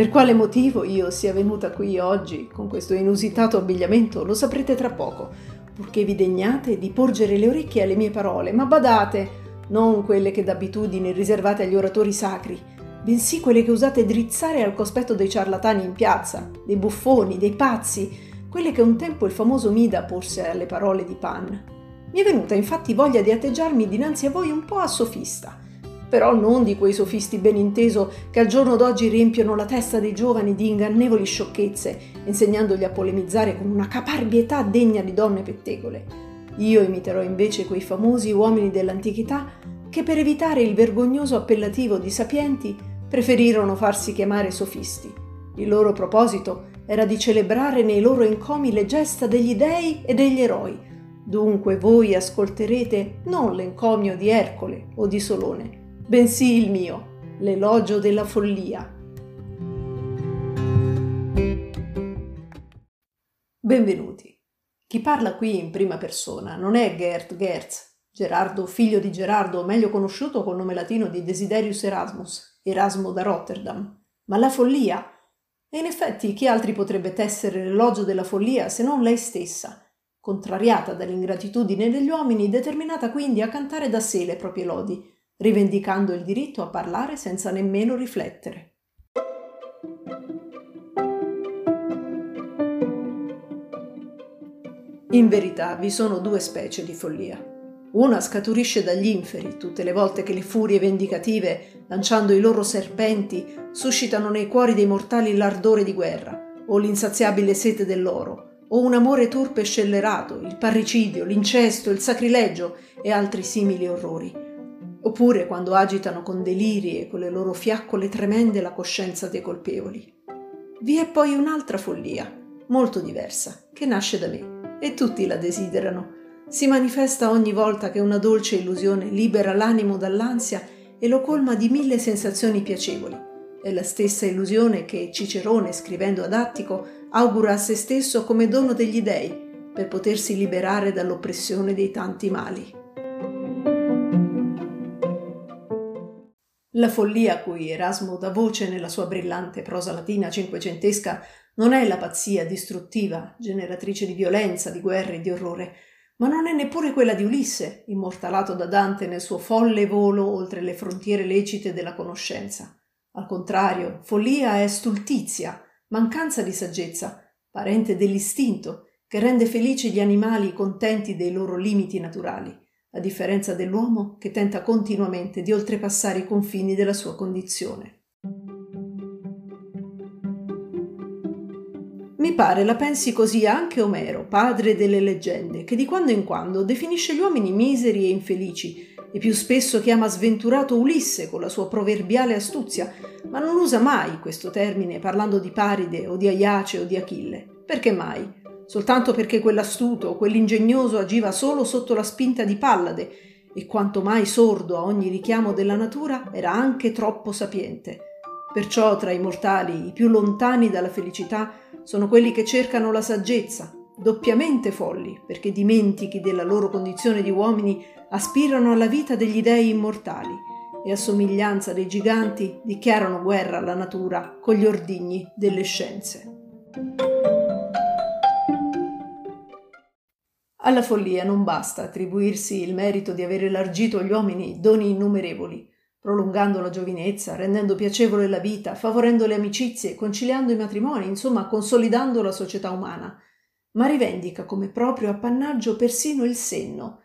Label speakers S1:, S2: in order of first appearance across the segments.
S1: Per quale motivo io sia venuta qui oggi con questo inusitato abbigliamento lo saprete tra poco, purché vi degnate di porgere le orecchie alle mie parole, ma badate, non quelle che d'abitudine riservate agli oratori sacri, bensì quelle che usate drizzare al cospetto dei ciarlatani in piazza, dei buffoni, dei pazzi, quelle che un tempo il famoso Mida porse alle parole di Pan. Mi è venuta infatti voglia di atteggiarmi dinanzi a voi un po' a sofista, però non di quei sofisti ben inteso che al giorno d'oggi riempiono la testa dei giovani di ingannevoli sciocchezze, insegnandogli a polemizzare con una caparbietà degna di donne pettegole. Io imiterò invece quei famosi uomini dell'antichità che per evitare il vergognoso appellativo di sapienti preferirono farsi chiamare sofisti. Il loro proposito era di celebrare nei loro encomi le gesta degli dei e degli eroi. Dunque voi ascolterete non l'encomio di Ercole o di Solone, bensì il mio, l'elogio della follia. Benvenuti. Chi parla qui in prima persona non è Gert Gerz, Gerardo figlio di Gerardo, meglio conosciuto col nome latino di Desiderius Erasmus, Erasmo da Rotterdam, ma la follia. E in effetti chi altri potrebbe tessere l'elogio della follia se non lei stessa, contrariata dall'ingratitudine degli uomini, determinata quindi a cantare da sé le proprie lodi, rivendicando il diritto a parlare senza nemmeno riflettere. In verità vi sono due specie di follia. Una scaturisce dagli inferi tutte le volte che le furie vendicative, lanciando i loro serpenti, suscitano nei cuori dei mortali l'ardore di guerra, o l'insaziabile sete dell'oro, o un amore torpe e scellerato, il parricidio, l'incesto, il sacrilegio e altri simili orrori oppure quando agitano con deliri e con le loro fiaccole tremende la coscienza dei colpevoli. Vi è poi un'altra follia, molto diversa, che nasce da me, e tutti la desiderano. Si manifesta ogni volta che una dolce illusione libera l'animo dall'ansia e lo colma di mille sensazioni piacevoli. È la stessa illusione che Cicerone, scrivendo ad Attico, augura a se stesso come dono degli dei, per potersi liberare dall'oppressione dei tanti mali. La follia a cui Erasmo dà voce nella sua brillante prosa latina cinquecentesca non è la pazzia distruttiva, generatrice di violenza, di guerre e di orrore, ma non è neppure quella di Ulisse, immortalato da Dante nel suo folle volo oltre le frontiere lecite della conoscenza. Al contrario, follia è stultizia, mancanza di saggezza, parente dell'istinto, che rende felici gli animali contenti dei loro limiti naturali a differenza dell'uomo che tenta continuamente di oltrepassare i confini della sua condizione. Mi pare la pensi così anche Omero, padre delle leggende, che di quando in quando definisce gli uomini miseri e infelici e più spesso chiama sventurato Ulisse con la sua proverbiale astuzia, ma non usa mai questo termine parlando di Paride o di Aiace o di Achille. Perché mai? Soltanto perché quell'astuto, quell'ingegnoso agiva solo sotto la spinta di Pallade e quanto mai sordo a ogni richiamo della natura era anche troppo sapiente. Perciò tra i mortali i più lontani dalla felicità sono quelli che cercano la saggezza, doppiamente folli, perché dimentichi della loro condizione di uomini aspirano alla vita degli dei immortali e a somiglianza dei giganti dichiarano guerra alla natura con gli ordigni delle scienze. Alla follia non basta attribuirsi il merito di aver elargito agli uomini doni innumerevoli, prolungando la giovinezza, rendendo piacevole la vita, favorendo le amicizie, conciliando i matrimoni, insomma consolidando la società umana, ma rivendica come proprio appannaggio persino il senno,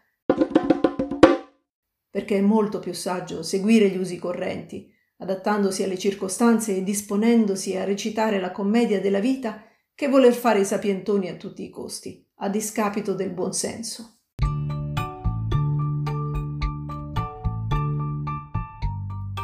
S1: perché è molto più saggio seguire gli usi correnti, adattandosi alle circostanze e disponendosi a recitare la commedia della vita, che voler fare i sapientoni a tutti i costi a discapito del buonsenso.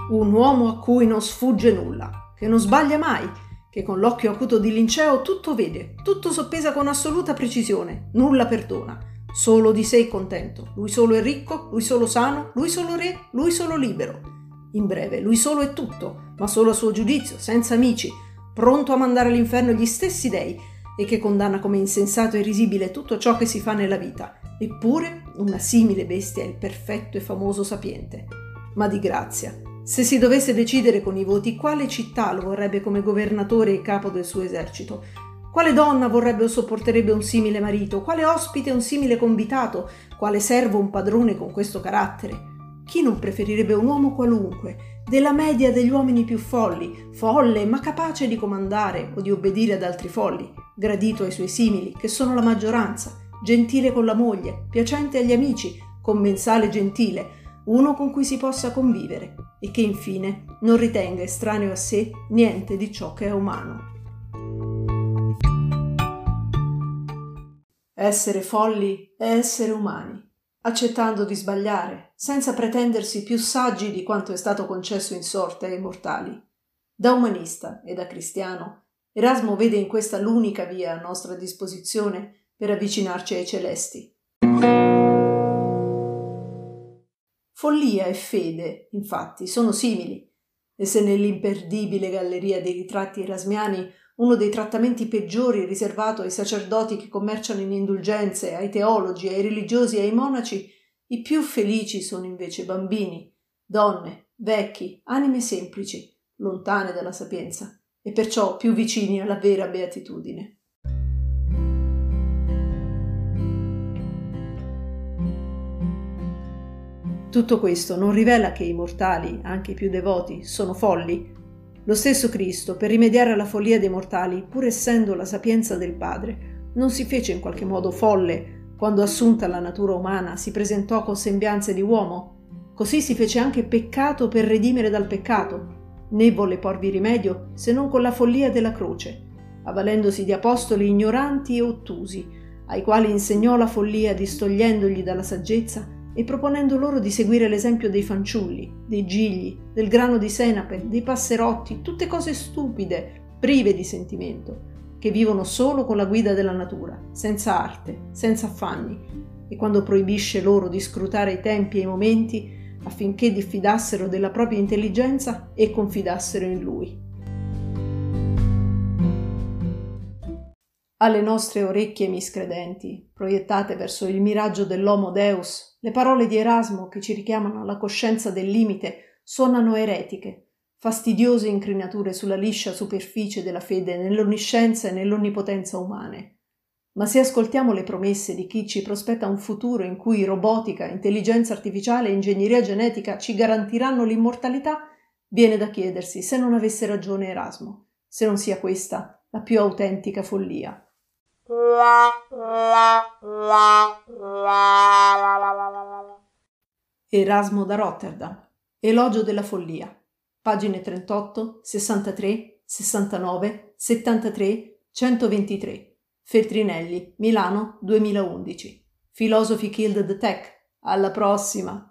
S1: Un uomo a cui non sfugge nulla, che non sbaglia mai, che con l'occhio acuto di Linceo tutto vede, tutto soppesa con assoluta precisione, nulla perdona, solo di sé contento, lui solo è ricco, lui solo sano, lui solo re, lui solo libero. In breve, lui solo è tutto, ma solo a suo giudizio, senza amici, pronto a mandare all'inferno gli stessi dei, e che condanna come insensato e risibile tutto ciò che si fa nella vita. Eppure una simile bestia è il perfetto e famoso sapiente. Ma di grazia, Se si dovesse decidere con i voti quale città lo vorrebbe come governatore e capo del suo esercito, quale donna vorrebbe o sopporterebbe un simile marito, quale ospite un simile convitato, quale servo un padrone con questo carattere? Chi non preferirebbe un uomo qualunque, della media degli uomini più folli, folle ma capace di comandare o di obbedire ad altri folli, gradito ai suoi simili, che sono la maggioranza, gentile con la moglie, piacente agli amici, commensale gentile, uno con cui si possa convivere e che infine non ritenga estraneo a sé niente di ciò che è umano. Essere folli è essere umani, accettando di sbagliare, senza pretendersi più saggi di quanto è stato concesso in sorte ai mortali. Da umanista e da cristiano, Erasmo vede in questa l'unica via a nostra disposizione per avvicinarci ai celesti. Follia e fede, infatti, sono simili, e se nell'imperdibile galleria dei ritratti erasmiani uno dei trattamenti peggiori riservato ai sacerdoti che commerciano in indulgenze, ai teologi, ai religiosi e ai monaci, i più felici sono invece bambini, donne, vecchi, anime semplici, lontane dalla sapienza, e perciò più vicini alla vera beatitudine. Tutto questo non rivela che i mortali, anche i più devoti, sono folli? Lo stesso Cristo, per rimediare alla follia dei mortali, pur essendo la sapienza del Padre, non si fece in qualche modo folle quando assunta la natura umana si presentò con sembianze di uomo? Così si fece anche peccato per redimere dal peccato, né volle porvi rimedio se non con la follia della croce, avvalendosi di apostoli ignoranti e ottusi, ai quali insegnò la follia distogliendogli dalla saggezza e proponendo loro di seguire l'esempio dei fanciulli, dei gigli, del grano di senape, dei passerotti, tutte cose stupide, prive di sentimento, che vivono solo con la guida della natura, senza arte, senza affanni, e quando proibisce loro di scrutare i tempi e i momenti affinché diffidassero della propria intelligenza e confidassero in lui. Alle nostre orecchie miscredenti, proiettate verso il miraggio dell'Homo Deus, le parole di Erasmo che ci richiamano alla coscienza del limite suonano eretiche, fastidiose incrinature sulla liscia superficie della fede nell'onniscienza e nell'onnipotenza umane. Ma se ascoltiamo le promesse di chi ci prospetta un futuro in cui robotica, intelligenza artificiale e ingegneria genetica ci garantiranno l'immortalità, viene da chiedersi se non avesse ragione Erasmo, se non sia questa la più autentica follia. Erasmo da Rotterdam. Elogio della follia. Pagine 38, 63, 69, 73, 123. Feltrinelli, Milano 2011. Philosophy Killed the Tech. Alla prossima!